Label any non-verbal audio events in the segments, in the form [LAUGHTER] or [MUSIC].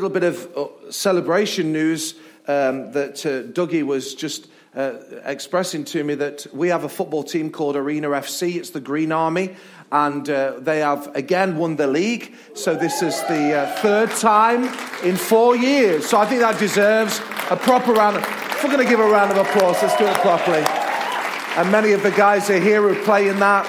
little bit of uh, celebration news um, that uh, Dougie was just uh, expressing to me that we have a football team called Arena FC. It's the Green Army, and uh, they have again won the league. So this is the uh, third time in four years. So I think that deserves a proper round. Of, if we're going to give a round of applause, let's do it properly. And many of the guys are here who play in that.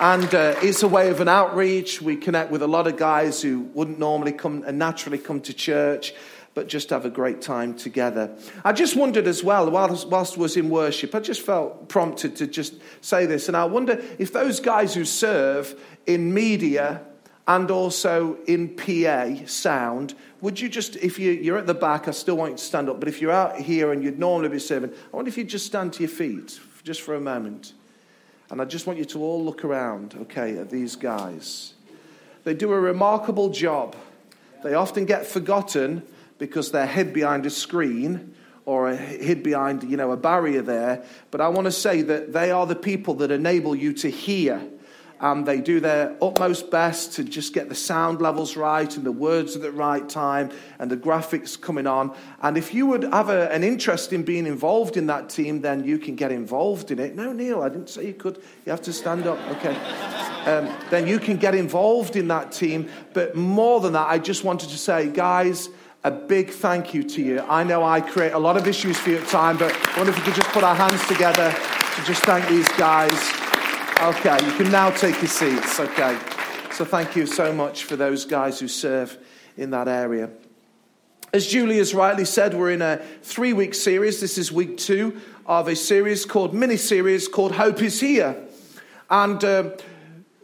And uh, it's a way of an outreach. We connect with a lot of guys who wouldn't normally come and naturally come to church, but just have a great time together. I just wondered as well, whilst, whilst I was in worship, I just felt prompted to just say this. And I wonder if those guys who serve in media and also in PA sound, would you just, if you, you're at the back, I still want you to stand up, but if you're out here and you'd normally be serving, I wonder if you'd just stand to your feet just for a moment. And I just want you to all look around, okay, at these guys. They do a remarkable job. They often get forgotten because they're hid behind a screen or hid behind, you know, a barrier there. But I want to say that they are the people that enable you to hear and they do their utmost best to just get the sound levels right and the words at the right time and the graphics coming on. And if you would have a, an interest in being involved in that team, then you can get involved in it. No, Neil, I didn't say you could. You have to stand up. Okay. Um, then you can get involved in that team. But more than that, I just wanted to say, guys, a big thank you to you. I know I create a lot of issues for you at time, but I wonder if we could just put our hands together to just thank these guys. Okay, you can now take your seats. Okay. So thank you so much for those guys who serve in that area. As Julie has rightly said, we're in a three week series. This is week two of a series called, mini series called Hope is Here. And uh,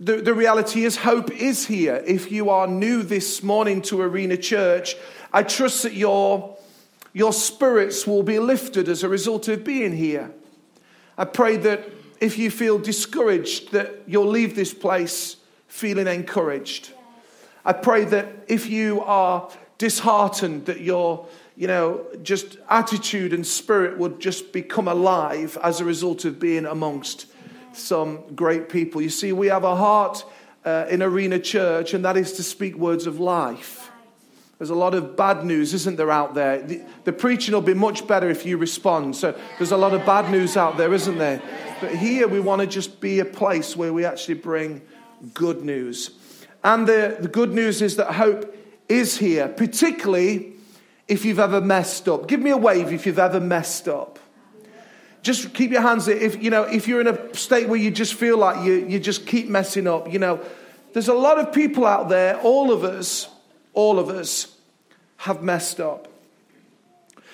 the, the reality is, hope is here. If you are new this morning to Arena Church, I trust that your, your spirits will be lifted as a result of being here. I pray that if you feel discouraged, that you'll leave this place feeling encouraged. I pray that if you are disheartened, that your, you know, just attitude and spirit would just become alive as a result of being amongst some great people. You see, we have a heart uh, in Arena Church, and that is to speak words of life. There's a lot of bad news, isn't there, out there? The, the, preaching will be much better if you respond. So there's a lot of bad news out there, isn't there? But here we want to just be a place where we actually bring good news. And the, the good news is that hope is here, particularly if you've ever messed up. Give me a wave if you've ever messed up. Just keep your hands there. If, you know, if you're in a state where you just feel like you, you just keep messing up, you know, there's a lot of people out there, all of us, all of us have messed up.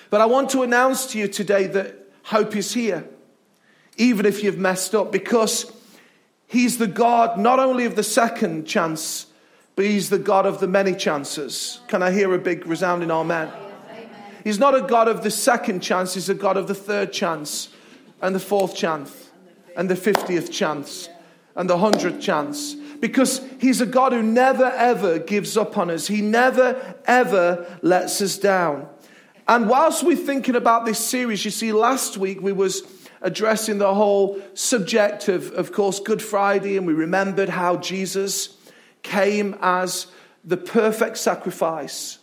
But I want to announce to you today that hope is here, even if you've messed up, because He's the God not only of the second chance, but He's the God of the many chances. Can I hear a big resounding amen? He's not a God of the second chance, He's a God of the third chance, and the fourth chance, and the fiftieth chance, and the hundredth chance because He's a God who never ever gives up on us. He never ever lets us down. And whilst we're thinking about this series, you see, last week we was addressing the whole subject of, of course, Good Friday, and we remembered how Jesus came as the perfect sacrifice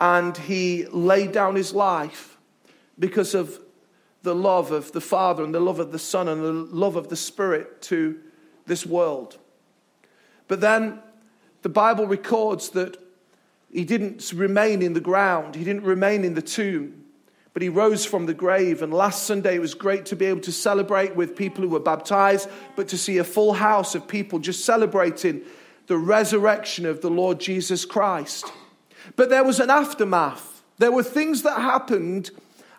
and he laid down his life because of the love of the Father and the love of the Son and the love of the Spirit to this world. But then the Bible records that he didn't remain in the ground, he didn't remain in the tomb, but he rose from the grave. And last Sunday, it was great to be able to celebrate with people who were baptized, but to see a full house of people just celebrating the resurrection of the Lord Jesus Christ. But there was an aftermath. There were things that happened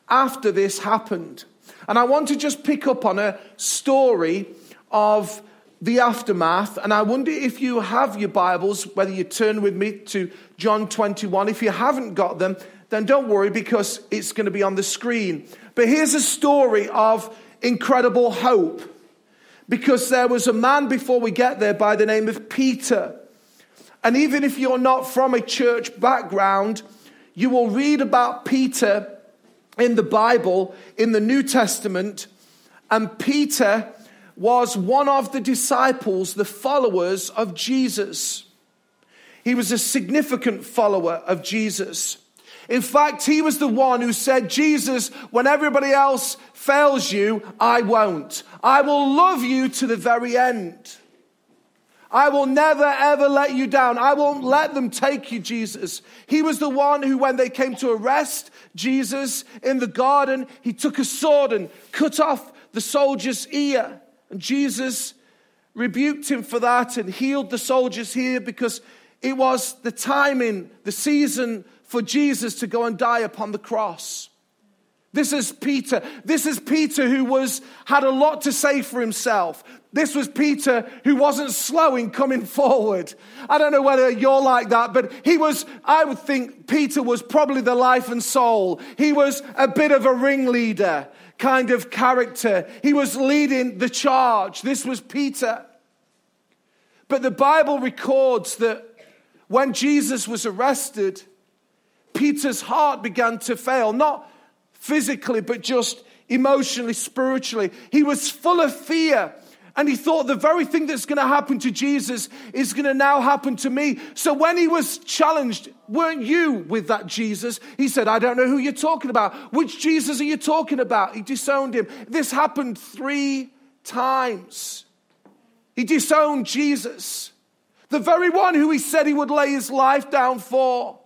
after this happened. And I want to just pick up on a story of the aftermath. And I wonder if you have your Bibles, whether you turn with me to John 21. If you haven't got them, then don't worry because it's going to be on the screen. But here's a story of incredible hope. Because there was a man before we get there by the name of Peter. And even if you're not from a church background, you will read about Peter in the Bible, in the New Testament. And Peter was one of the disciples, the followers of Jesus. He was a significant follower of Jesus. In fact, he was the one who said, Jesus, when everybody else fails you, I won't. I will love you to the very end. I will never ever let you down. I won't let them take you, Jesus. He was the one who, when they came to arrest Jesus in the garden, he took a sword and cut off the soldier's ear. And Jesus rebuked him for that and healed the soldier's ear because it was the timing, the season for Jesus to go and die upon the cross. This is Peter. This is Peter who was, had a lot to say for himself. This was Peter who wasn't slow in coming [LAUGHS] forward. I don't know whether you're like that, but he was, I would think Peter was probably the life and soul. He was a bit of a ringleader kind of character. He was leading the charge. This was Peter. But the Bible records that when Jesus was arrested, Peter's heart began to fail. Not physically, but just emotionally, spiritually. He was full of fear. And he thought the very thing that's going to happen to Jesus is going to now happen to me. So when he was challenged, weren't you with that Jesus? He said, I don't know who you're talking about. Which Jesus are you talking about? He disowned him. This happened three times. He disowned Jesus, the very one who he said he would lay his life down for.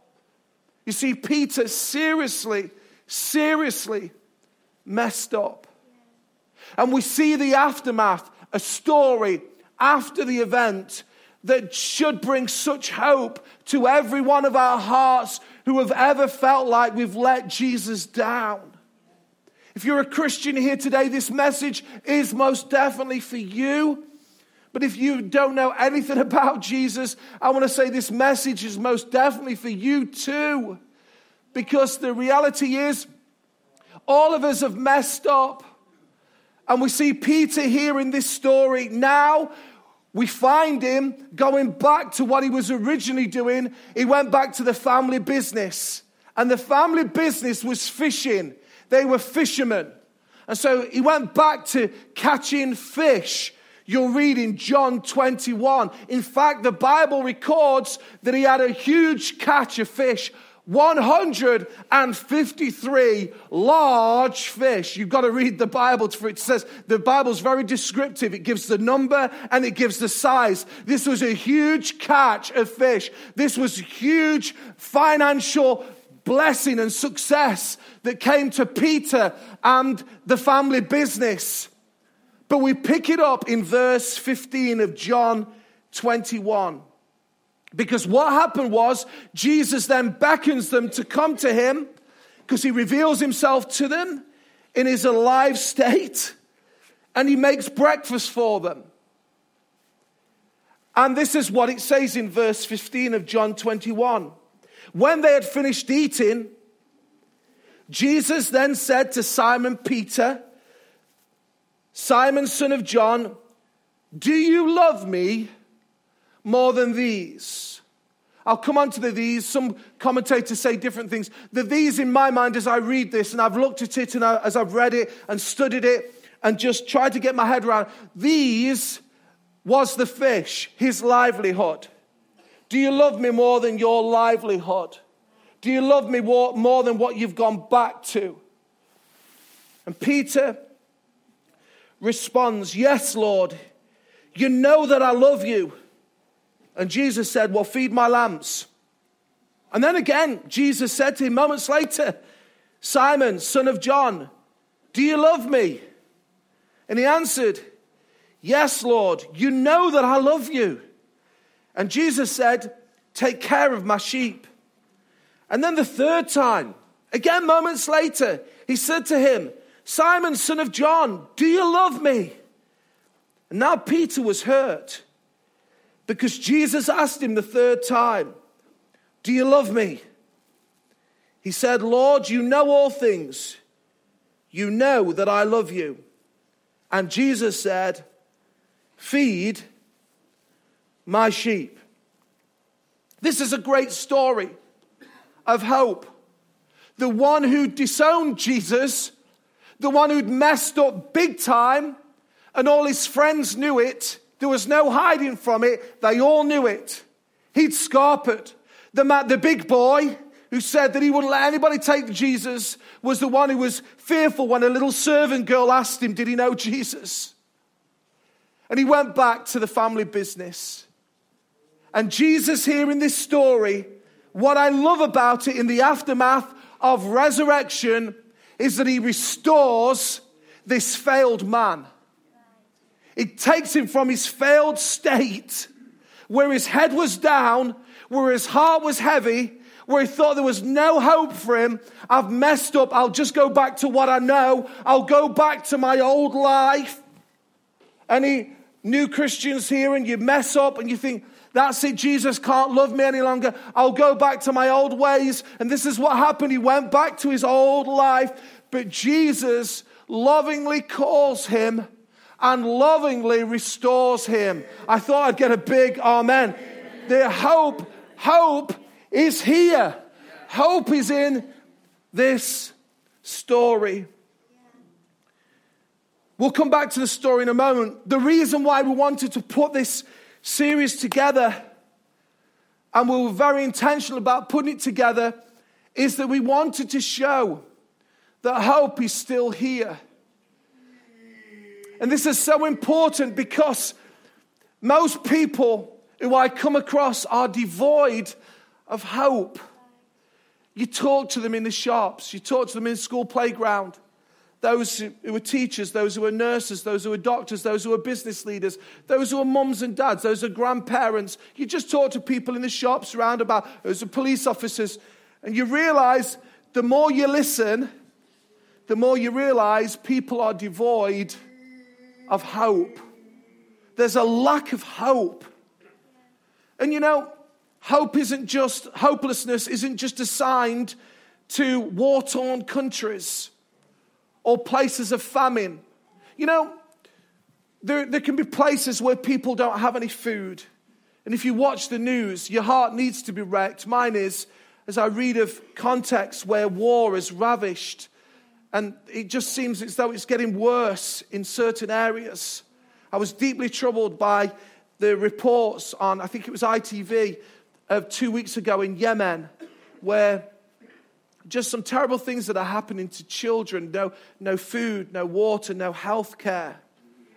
You see, Peter seriously seriously messed up. And we see the aftermath, a story after the event that should bring such hope to every one of our hearts who have ever felt like we've let Jesus down. If you're a Christian here today, this message is most definitely for you. But if you don't know anything about Jesus, I want to say this message is most definitely for you too. Because the reality is, all of us have messed up. And we see Peter here in this story. Now we find him going back to what he was originally doing. He went back to the family business. And the family business was fishing, they were fishermen. And so he went back to catching fish. You'll read in John 21. In fact, the Bible records that he had a huge catch of fish 153 large fish. You've got to read the Bible for it. Says the Bible's very descriptive. It gives the number and it gives the size. This was a huge catch of fish. This was huge financial blessing and success that came to Peter and the family business. But we pick it up in verse 15 of John 21. Because what happened was Jesus then beckons them to come to him because he reveals himself to them in his alive state and he makes breakfast for them. And this is what it says in verse 15 of John 21. When they had finished eating, Jesus then said to Simon Peter, Simon, son of John, do you love me more than these. I'll come on to the these. Some commentators say different things. The these in my mind as I read this and I've looked at it and I, as I've read it and studied it and just tried to get my head around, these was the fish, his livelihood. Do you love me more than your livelihood? Do you love me more, more than what you've gone back to? And Peter responds, Yes, Lord, you know that I love you. And Jesus said, Well, feed my lambs. And then again, Jesus said to him moments later, Simon, son of John, do you love me? And he answered, Yes, Lord, you know that I love you. And Jesus said, Take care of my sheep. And then the third time, again, moments later, he said to him, Simon, son of John, do you love me? And now Peter was hurt because Jesus asked him the third time, Do you love me? He said, Lord, you know all things. You know that I love you. And Jesus said, Feed my sheep. This is a great story of hope. The one who disowned Jesus, the one who'd messed up big time, and all his friends knew it, there was no hiding from it. They all knew it. He'd scarpered. The, man, the big boy who said that he wouldn't let anybody take Jesus was the one who was fearful when a little servant girl asked him, Did he know Jesus? And he went back to the family business. And Jesus, here in this story, what I love about it in the aftermath of resurrection is that he restores this failed man. It takes him from his failed state, where his head was down, where his heart was heavy, where he thought there was no hope for him. I've messed up. I'll just go back to what I know. I'll go back to my old life. Any new Christians here, and you mess up and you think, that's it, Jesus can't love me any longer. I'll go back to my old ways. And this is what happened. He went back to his old life. But Jesus lovingly calls him and lovingly restores him. I thought I'd get a big amen. The hope, hope is here. Hope is in this story. We'll come back to the story in a moment. The reason why we wanted to put this series together, and we were very intentional about putting it together, is that we wanted to show that hope is still here. And this is so important because most people who I come across are devoid of hope. You talk to them in the shops, you talk to them in school playground, those who are teachers, those who are nurses, those who are doctors, those who are business leaders, those who are moms and dads, those who are grandparents. You just talk to people in the shops around about, those are police officers, and you realize the more you listen, the more you realize people are devoid of hope. There's a lack of hope. And you know, hope isn't just, hopelessness isn't just assigned to war torn countries or places of famine. You know, there, there can be places where people don't have any food. And if you watch the news, your heart needs to be wrecked. Mine is, as I read of contexts where war has ravished, and it just seems as though it's getting worse in certain areas. I was deeply troubled by the reports on, I think it was ITV, of two weeks ago in Yemen, where just some terrible things that are happening to children no, no food, no water, no health care,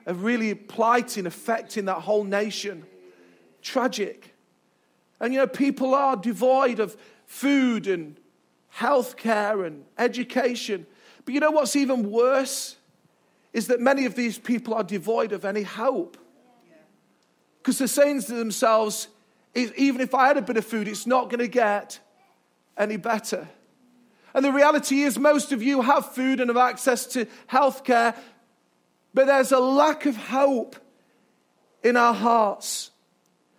are really plighting, affecting that whole nation. Tragic. And you know, people are devoid of food and health care and education. But you know what's even worse? Is that many of these people are devoid of any hope. Because they're saying to themselves, even if I had a bit of food, it's not going to get any better. And the reality is, most of you have food and have access to healthcare, but there's a lack of hope in our hearts.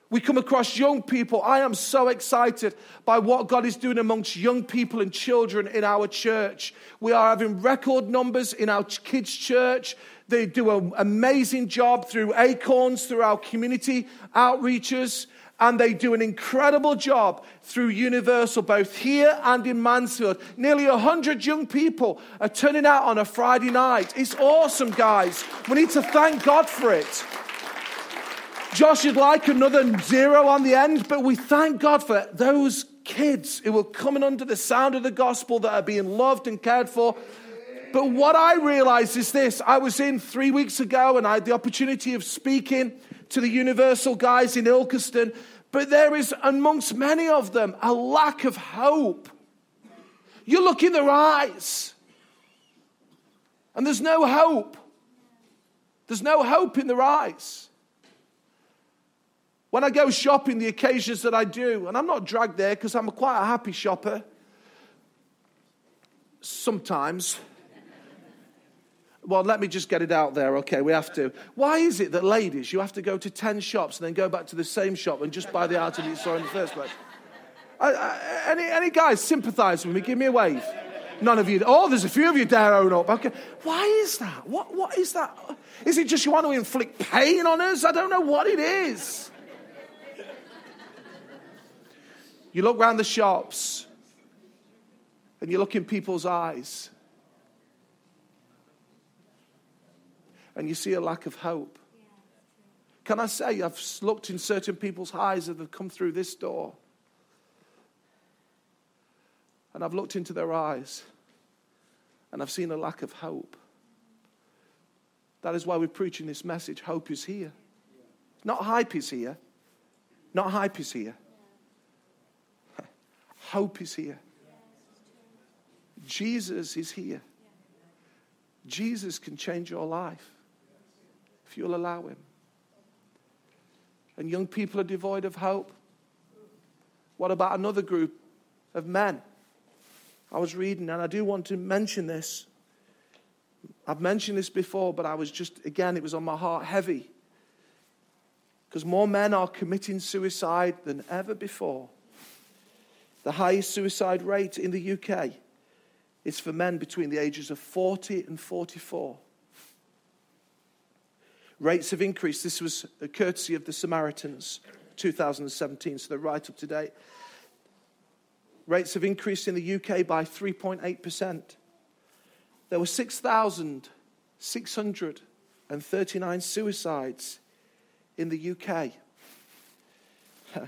We come across young people. I am so excited by what God is doing amongst young people and children in our church. We are having record numbers in our kids' church. They do an amazing job through Acorns, through our community outreaches and they do an incredible job through Universal, both here and in Mansfield. Nearly 100 young people are turning out on a Friday night. It's awesome, guys. We need to thank God for it. Josh you'd like another zero on the end, but we thank God for those kids who are coming under the sound of the gospel that are being loved and cared for. But what I realized is this I was in three weeks ago and I had the opportunity of speaking to the Universal guys in Ilkeston, but there is amongst many of them a lack of hope. You look in their eyes, and there's no hope. There's no hope in their eyes. When I go shopping, the occasions that I do, and I'm not dragged there because I'm quite a happy shopper, sometimes. Well, let me just get it out there. Okay, we have to. Why is it that ladies, you have to go to 10 shops and then go back to the same shop and just buy the item you saw in the first place? Any, any guys sympathize with me? Give me a wave. None of you. Oh, there's a few of you dare own up. Okay. Why is that? What, what is that? Is it just you want to inflict pain on us? I don't know what it is. You look around the shops and you look in people's eyes and you see a lack of hope. Can I say, I've looked in certain people's eyes that have come through this door. and I've looked into their eyes and I've seen a lack of hope. That is why we're preaching this message hope is here. Not hype is here. Not hype is here. [LAUGHS] Hope is here. Jesus is here. Jesus can change your life if you'll allow him. And young people are devoid of hope. What about another group of men? I was reading, and I do want to mention this. I've mentioned this before, but I was just, again, it was on my heart heavy. Because more men are committing suicide than ever before. The highest suicide rate in the UK is for men between the ages of 40 and 44. Rates have increased. This was a courtesy of the Samaritans, 2017, so they're right up to date. Rates have increased in the UK by 3.8%. There were 6,639 suicides in the UK. [LAUGHS]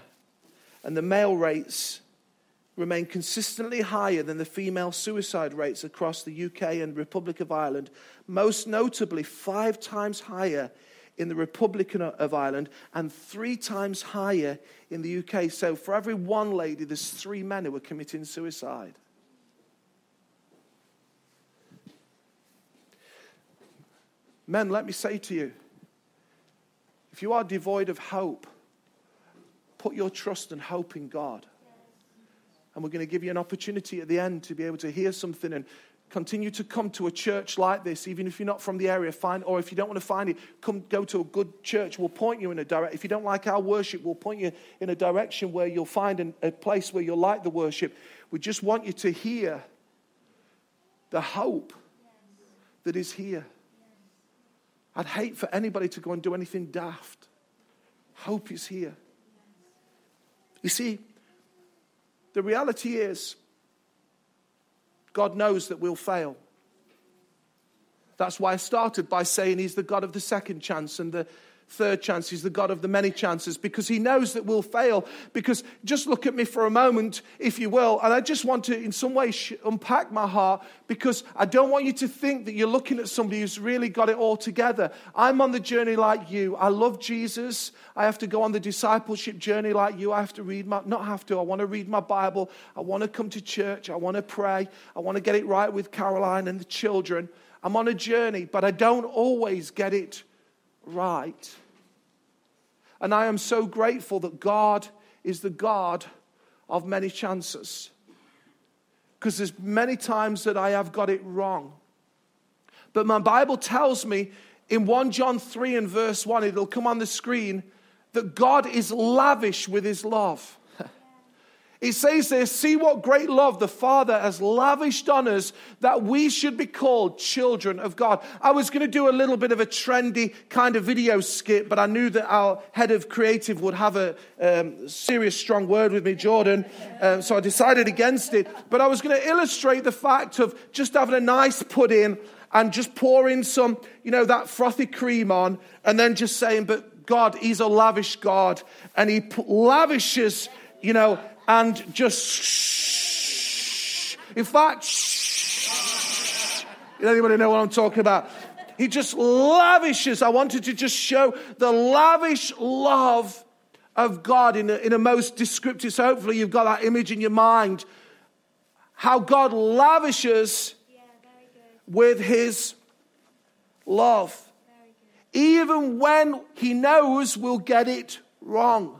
and the male rates remain consistently higher than the female suicide rates across the UK and Republic of Ireland, most notably five times higher in the Republic of Ireland and three times higher in the UK. So for every one lady, there's three men who are committing suicide. Men, let me say to you if you are devoid of hope, put your trust and hope in God. And we're going to give you an opportunity at the end to be able to hear something and continue to come to a church like this, even if you're not from the area, find, or if you don't want to find it, come go to a good church. We'll point you in a direct. If you don't like our worship, we'll point you in a direction where you'll find an, a place where you'll like the worship. We just want you to hear the hope that is here. I'd hate for anybody to go and do anything daft. Hope is here. You see, the reality is, God knows that we'll fail. That's why I started by saying He's the God of the second chance and the third chance. He's the God of the many chances because he knows that we'll fail. Because just look at me for a moment, if you will. And I just want to, in some way, unpack my heart because I don't want you to think that you're looking at somebody who's really got it all together. I'm on the journey like you. I love Jesus. I have to go on the discipleship journey like you. I have to read my, not have to, I want to read my Bible. I want to come to church. I want to pray. I want to get it right with Caroline and the children. I'm on a journey, but I don't always get it right. And I am so grateful that God is the God of many chances. Because there's many times that I have got it wrong. But my Bible tells me in 1 John 3 and verse 1, it'll come on the screen, that God is lavish with his love. He says there, see what great love the Father has lavished on us that we should be called children of God. I was going to do a little bit of a trendy kind of video skit, but I knew that our head of creative would have a um, serious, strong word with me, Jordan. Um, so I decided against it. But I was going to illustrate the fact of just having a nice pudding and just pouring some, you know, that frothy cream on and then just saying, but God, He's a lavish God and He lavishes, you know, and just shh. In fact, shh. Anybody know what I'm talking about? He just lavishes. I wanted to just show the lavish love of God in a, in a most descriptive. So hopefully you've got that image in your mind. How God lavishes yeah, with his love. Even when he knows we'll get it wrong.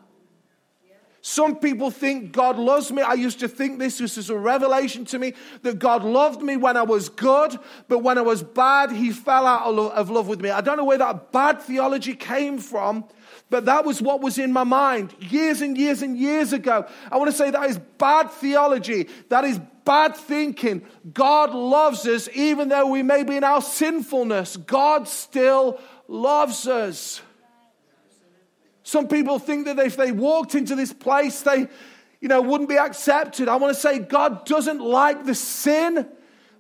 Some people think God loves me. I used to think this. This is a revelation to me that God loved me when I was good, but when I was bad, He fell out of love with me. I don't know where that bad theology came from, but that was what was in my mind years and years and years ago. I want to say that is bad theology. That is bad thinking. God loves us even though we may be in our sinfulness. God still loves us. Some people think that if they walked into this place, they, you know, wouldn't be accepted. I want to say God doesn't like the sin,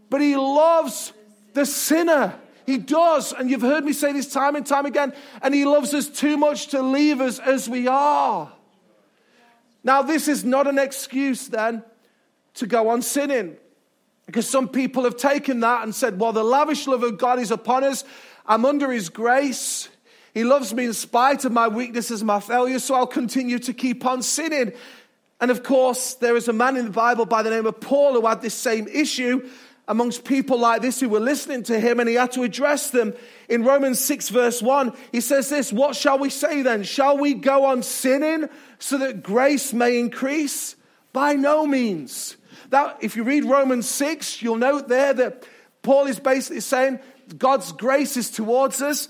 but He loves the sinner. He does. And you've heard me say this time and time again. And He loves us too much to leave us as we are. Now, this is not an excuse then to go on sinning. Because some people have taken that and said, well, the lavish love of God is upon us. I'm under his grace. He loves me in spite of my weaknesses my failures, so I'll continue to keep on sinning. And of course, there is a man in the Bible by the name of Paul who had this same issue amongst people like this who were listening to him, and he had to address them. In Romans 6, verse 1, he says this What shall we say then? Shall we go on sinning so that grace may increase? By no means. That, if you read Romans 6, you'll note there that Paul is basically saying God's grace is towards us,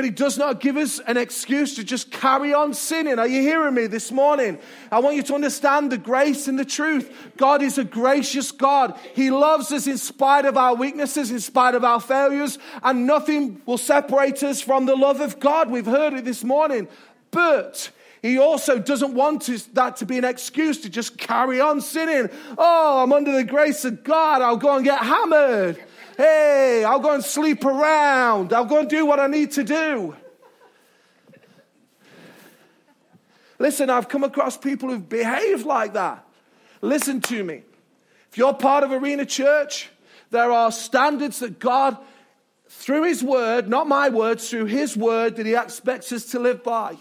but he does not give us an excuse to just carry on sinning. Are you hearing me this morning? I want you to understand the grace and the truth. God is a gracious God. He loves us in spite of our weaknesses, in spite of our failures, and nothing will separate us from the love of God. We've heard it this morning. But he also doesn't want that to be an excuse to just carry on sinning. Oh, I'm under the grace of God. I'll go and get hammered. Hey, I'll go and sleep around. I'll go and do what I need to do. Listen, I've come across people who've behaved like that. Listen to me. If you're part of Arena Church, there are standards that God, through His Word, not my words, through His Word, that He expects us to live by.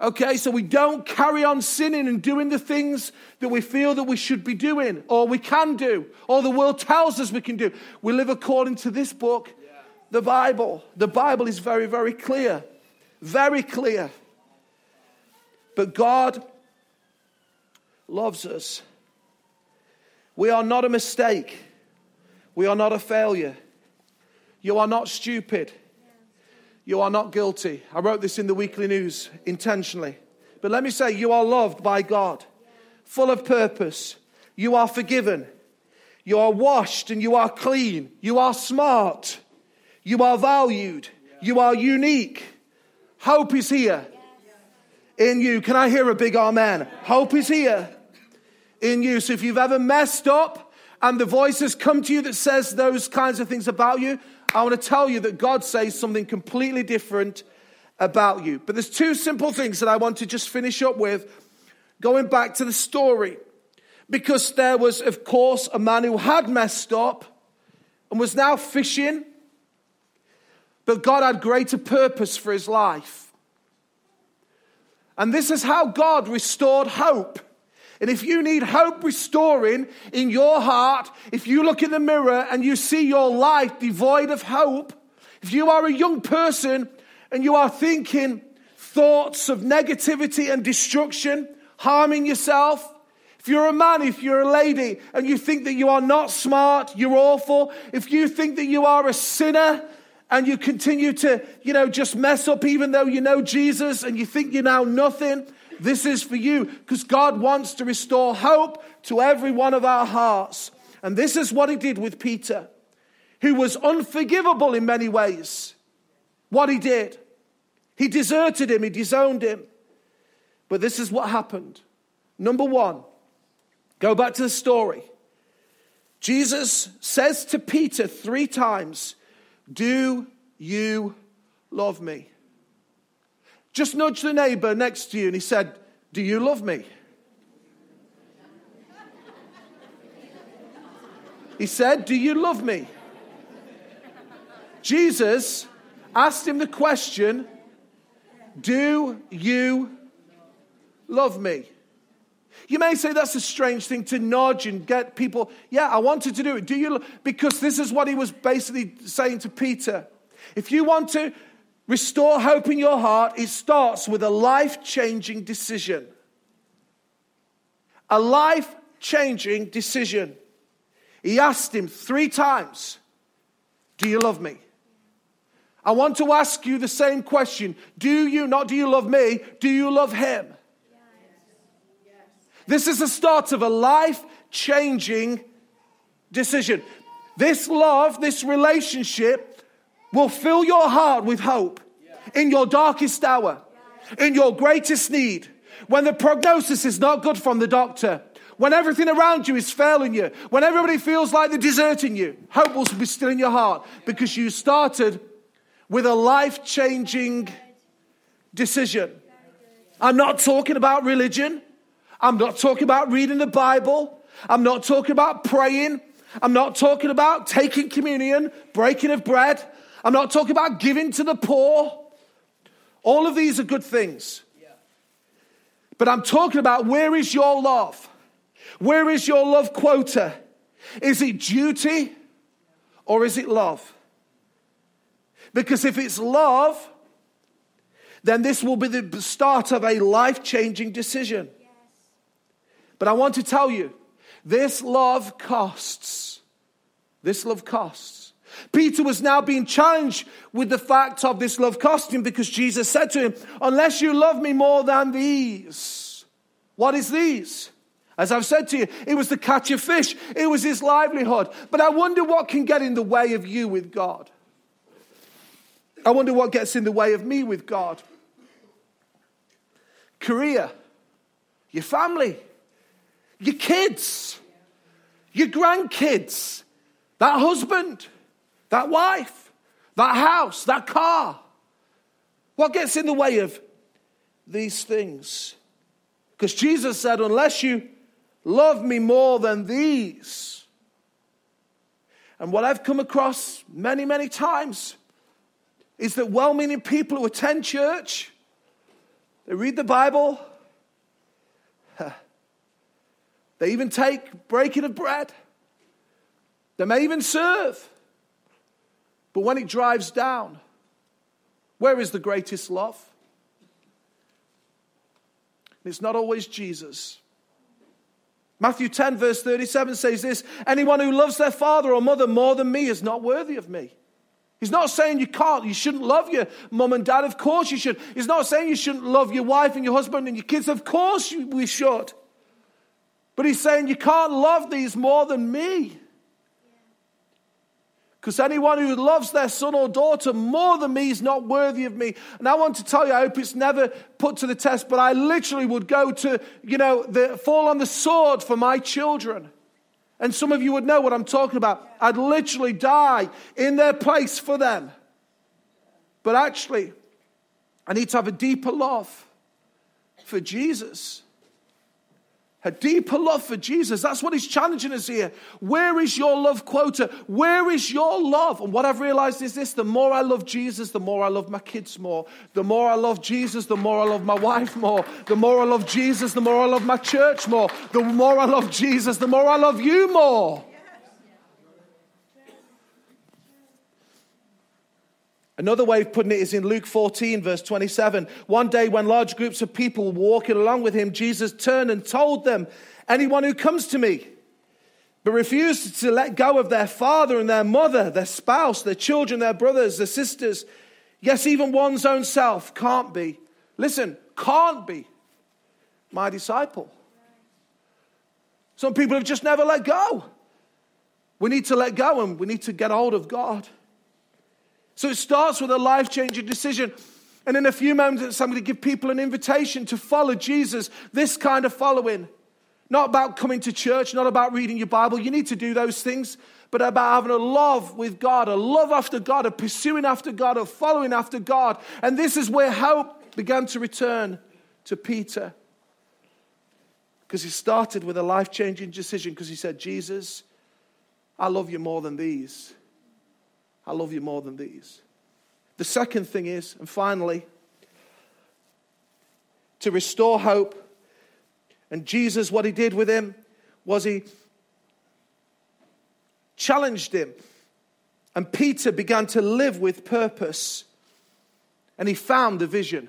Okay, so we don't carry on sinning and doing the things that we feel that we should be doing or we can do or the world tells us we can do. We live according to this book, the Bible. The Bible is very, very clear. Very clear. But God loves us. We are not a mistake. We are not a failure. You are not stupid. You are not guilty. I wrote this in the weekly news intentionally. But let me say, you are loved by God, full of purpose. You are forgiven. You are washed and you are clean. You are smart. You are valued. You are unique. Hope is here in you. Can I hear a big amen? Hope is here in you. So if you've ever messed up and the voice has come to you that says those kinds of things about you, I want to tell you that God says something completely different about you. But there's two simple things that I want to just finish up with, going back to the story. Because there was, of course, a man who had messed up and was now fishing, but God had greater purpose for his life. And this is how God restored hope. And if you need hope restoring in your heart, if you look in the mirror and you see your life devoid of hope, if you are a young person and you are thinking thoughts of negativity and destruction, harming yourself, if you're a man, if you're a lady, and you think that you are not smart, you're awful, if you think that you are a sinner, and you continue to, you know, just mess up even though you know Jesus and you think you're now nothing, this is for you because God wants to restore hope to every one of our hearts. And this is what he did with Peter, who was unforgivable in many ways. What he did. He deserted him, he disowned him. But this is what happened. Number one, go back to the story. Jesus says to Peter three times, Do you love me? Just nudge the neighbor next to you and he said, Do you love me? He said, Do you love me? Jesus asked him the question, Do you love me? You may say that's a strange thing to nudge and get people, yeah, I wanted to do it. Do you? Because this is what he was basically saying to Peter. If you want to restore hope in your heart, it starts with a life changing decision. A life changing decision. He asked him three times, Do you love me? I want to ask you the same question. Do you, not do you love me, do you love him? This is the start of a life changing decision. This love, this relationship will fill your heart with hope in your darkest hour, in your greatest need, when the prognosis is not good from the doctor, when everything around you is failing you, when everybody feels like they're deserting you, hope will be still in your heart because you started with a life changing decision. I'm not talking about religion. I'm not talking about reading the Bible. I'm not talking about praying. I'm not talking about taking communion, breaking of bread. I'm not talking about giving to the poor. All of these are good things. But I'm talking about where is your love? Where is your love quota? Is it duty or is it love? Because if it's love, then this will be the start of a life changing decision. But I want to tell you, this love costs. This love costs. Peter was now being challenged with the fact of this love costing because Jesus said to him, Unless you love me more than these. What is these? As I've said to you, it was the catch of fish, it was his livelihood. But I wonder what can get in the way of you with God. I wonder what gets in the way of me with God. Career, your family, your kids, your grandkids, that husband, that wife, that house, that car. What gets in the way of these things? Because Jesus said, unless you love me more than these. And what I've come across many, many times is that well meaning people who attend church, they read the Bible, [LAUGHS] they even take breaking of bread, they may even serve. But when it drives down, where is the greatest love? It's not always Jesus. Matthew 10, verse 37 says this Anyone who loves their father or mother more than me is not worthy of me. He's not saying you can't, you shouldn't love your mum and dad. Of course you should. He's not saying you shouldn't love your wife and your husband and your kids. Of course we should. But he's saying you can't love these more than me. Because anyone who loves their son or daughter more than me is not worthy of me. And I want to tell you, I hope it's never put to the test, but I literally would go to, you know, the, fall on the sword for my children. And some of you would know what I'm talking about. I'd literally die in their place for them. But actually, I need to have a deeper love for Jesus. A deeper love for Jesus. That's what he's challenging us here. Where is your love quota? Where is your love? And what I've realized is this the more I love Jesus, the more I love my kids more. The more I love Jesus, the more I love my wife more. The more I love Jesus, the more I love my church more. The more I love Jesus, the more I love you more. Another way of putting it is in Luke 14, verse 27. One day, when large groups of people were walking along with him, Jesus turned and told them, Anyone who comes to me, but refuses to let go of their father and their mother, their spouse, their children, their brothers, their sisters, yes, even one's own self, can't be, listen, can't be my disciple. Some people have just never let go. We need to let go and we need to get hold of God. So it starts with a life changing decision. And in a few moments, I'm going to give people an invitation to follow Jesus, this kind of following. Not about coming to church, not about reading your Bible. You need to do those things, but about having a love with God, a love after God, a pursuing after God, a following after God. And this is where hope began to return to Peter. Because he started with a life changing decision because he said, Jesus, I love you more than these. I love you more than these. The second thing is, and finally, to restore hope. And Jesus, what he did with him was he challenged him. And Peter began to live with purpose. And he found a vision.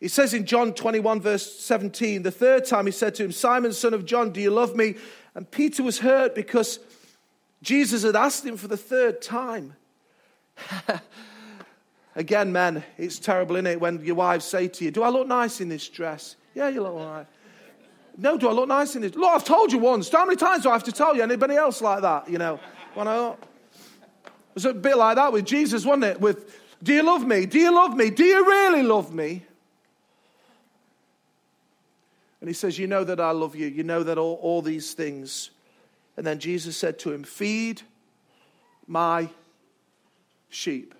He says in John 21, verse 17, the third time he said to him, Simon, son of John, do you love me? And Peter was hurt because Jesus had asked him for the third time. [LAUGHS] Again, man, it's terrible, isn't it, when your wives say to you, Do I look nice in this dress? Yeah, you look all right. No, do I look nice in this? Look, I've told you once. How many times do I have to tell you? Anybody else like that? You know, when I. It was a bit like that with Jesus, wasn't it? With, Do you love me? Do you love me? Do you really love me? And he says, You know that I love you. You know that all, all these things. And then Jesus said to him, Feed my sheep.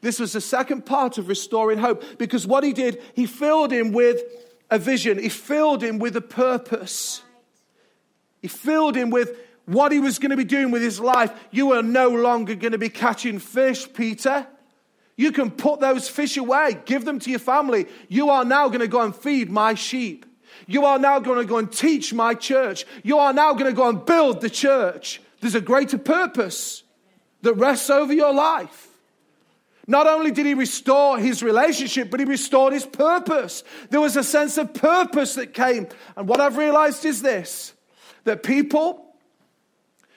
This was the second part of restoring hope because what he did, he filled him with a vision, he filled him with a purpose. He filled him with what he was going to be doing with his life. You are no longer going to be catching fish, Peter. You can put those fish away, give them to your family. You are now going to go and feed my sheep. You are now going to go and teach my church. You are now going to go and build the church. There's a greater purpose that rests over your life. Not only did he restore his relationship, but he restored his purpose. There was a sense of purpose that came. And what I've realized is this that people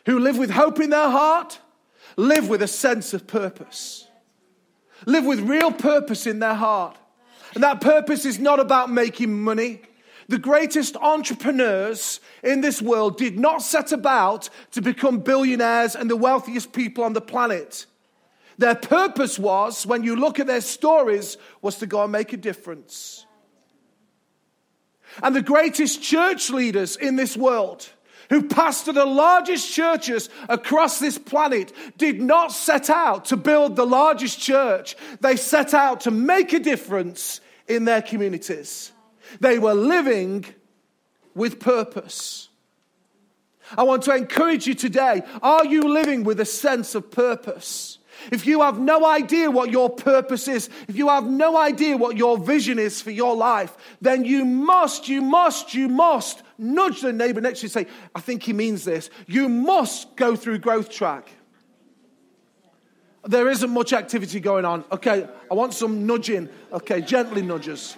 who live with hope in their heart live with a sense of purpose, live with real purpose in their heart. And that purpose is not about making money. The greatest entrepreneurs in this world did not set about to become billionaires and the wealthiest people on the planet. Their purpose was, when you look at their stories, was to go and make a difference. And the greatest church leaders in this world who pastor the largest churches across this planet did not set out to build the largest church. They set out to make a difference in their communities. They were living with purpose. I want to encourage you today. Are you living with a sense of purpose? If you have no idea what your purpose is, if you have no idea what your vision is for your life, then you must, you must, you must nudge the neighbor next to you and say, I think he means this. You must go through growth track. There isn't much activity going on. Okay, I want some nudging. Okay, gently nudges.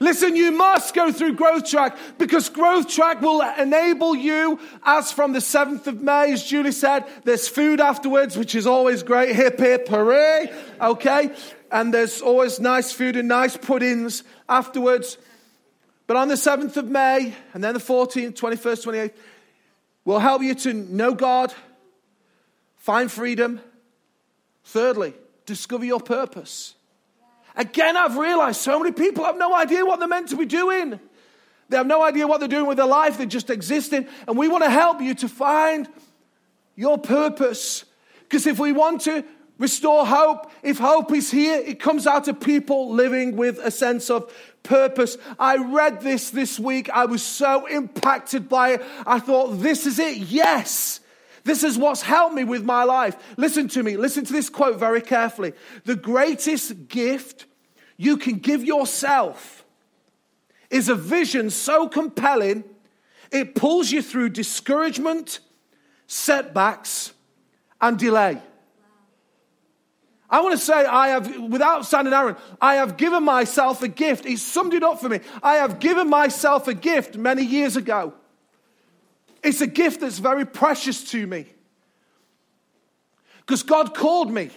Listen, you must go through Growth Track because Growth Track will enable you, as from the 7th of May, as Julie said, there's food afterwards, which is always great. Hip, hip, hooray. Okay? And there's always nice food and nice puddings afterwards. But on the 7th of May, and then the 14th, 21st, 28th, will help you to know God, find freedom. Thirdly, discover your purpose. Again, I've realized so many people have no idea what they're meant to be doing. They have no idea what they're doing with their life, they're just existing. And we want to help you to find your purpose. Because if we want to restore hope, if hope is here, it comes out of people living with a sense of purpose. I read this this week. I was so impacted by it. I thought, this is it. Yes. This is what's helped me with my life. Listen to me. Listen to this quote very carefully. The greatest gift you can give yourself is a vision so compelling, it pulls you through discouragement, setbacks, and delay. I want to say, I have, without sounding arrogant, I have given myself a gift. He summed it up for me. I have given myself a gift many years ago. It's a gift that's very precious to me. Because God called me.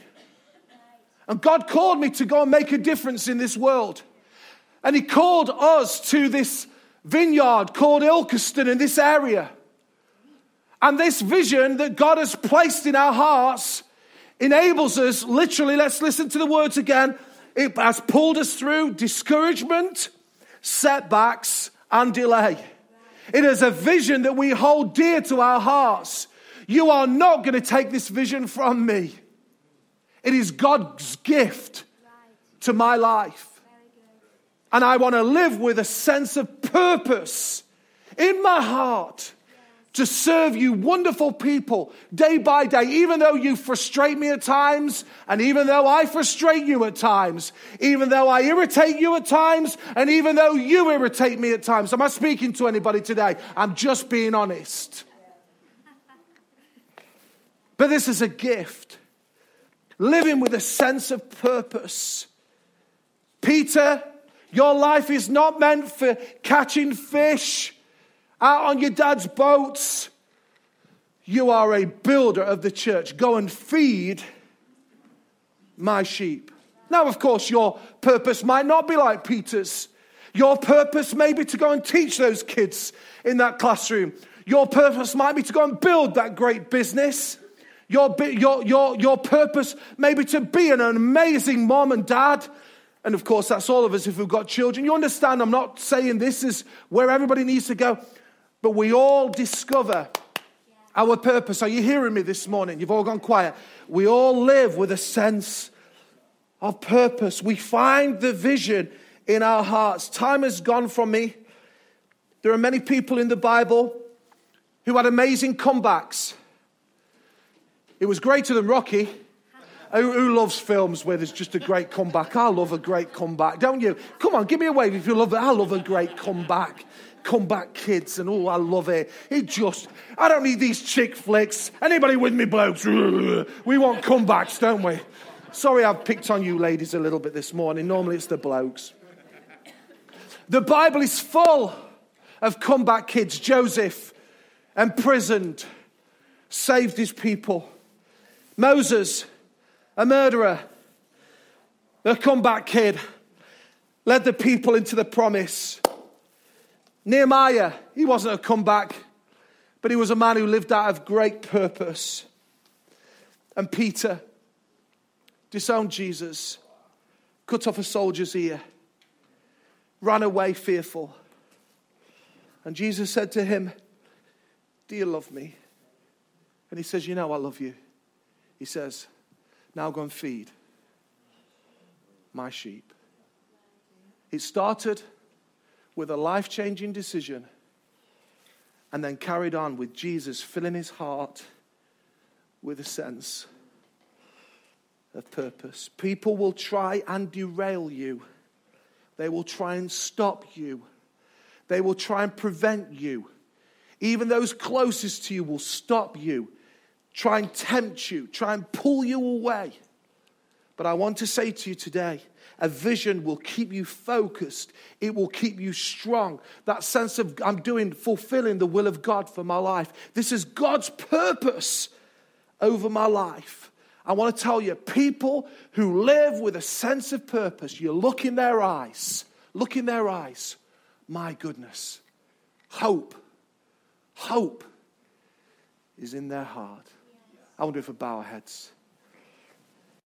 And God called me to go and make a difference in this world. And He called us to this vineyard called Ilkeston in this area. And this vision that God has placed in our hearts enables us, literally, let's listen to the words again. It has pulled us through discouragement, setbacks, and delay. It is a vision that we hold dear to our hearts. You are not going to take this vision from me. It is God's gift to my life. And I want to live with a sense of purpose in my heart to serve you, wonderful people, day by day, even though you frustrate me at times, and even though I frustrate you at times, even though I irritate you at times, and even though you irritate me at times. Am I speaking to anybody today? I'm just being honest. But this is a gift. Living with a sense of purpose. Peter, your life is not meant for catching fish out on your dad's boats. You are a builder of the church. Go and feed my sheep. Now, of course, your purpose might not be like Peter's. Your purpose may be to go and teach those kids in that classroom. Your purpose might be to go and build that great business. Your, your, your, your purpose may be to be an amazing mom and dad. And of course, that's all of us if we've got children. You understand, I'm not saying this is where everybody needs to go. But we all discover our purpose. Are you hearing me this morning? You've all gone quiet. We all live with a sense of purpose. We find the vision in our hearts. Time has gone from me. There are many people in the Bible who had amazing comebacks. It was greater than Rocky. Who, loves films where there's just a great comeback? I love a great comeback, don't you? Come on, give me a wave if you love it. I love a great comeback. Comeback kids, and oh, I love it. It just, I don't need these chick flicks. Anybody with me, blokes? We want comebacks, don't we? Sorry, I've picked on you ladies a little bit this morning. Normally it's the blokes. The Bible is full of comeback kids. Joseph, imprisoned, saved his people. Moses, a murderer, a comeback kid, led the people into the promise. Nehemiah, he wasn't a comeback, but he was a man who lived out of great purpose. And Peter disowned Jesus, cut off a soldier's ear, ran away fearful. And Jesus said to him, Do you love me? And he says, You know, I love you. He says, now go and feed my sheep. It started with a life changing decision and then carried on with Jesus filling his heart with a sense of purpose. People will try and derail you, they will try and stop you, they will try and prevent you. Even those closest to you will stop you try and tempt you, try and pull you away. But I want to say to you today, a vision will keep you focused. It will keep you strong. That sense of I'm doing, fulfilling the will of God for my life. This is God's purpose over my life. I want to tell you, people who live with a sense of purpose, you look in their eyes, look in their eyes. My goodness, hope, hope is in their heart. I wonder if we bow our heads.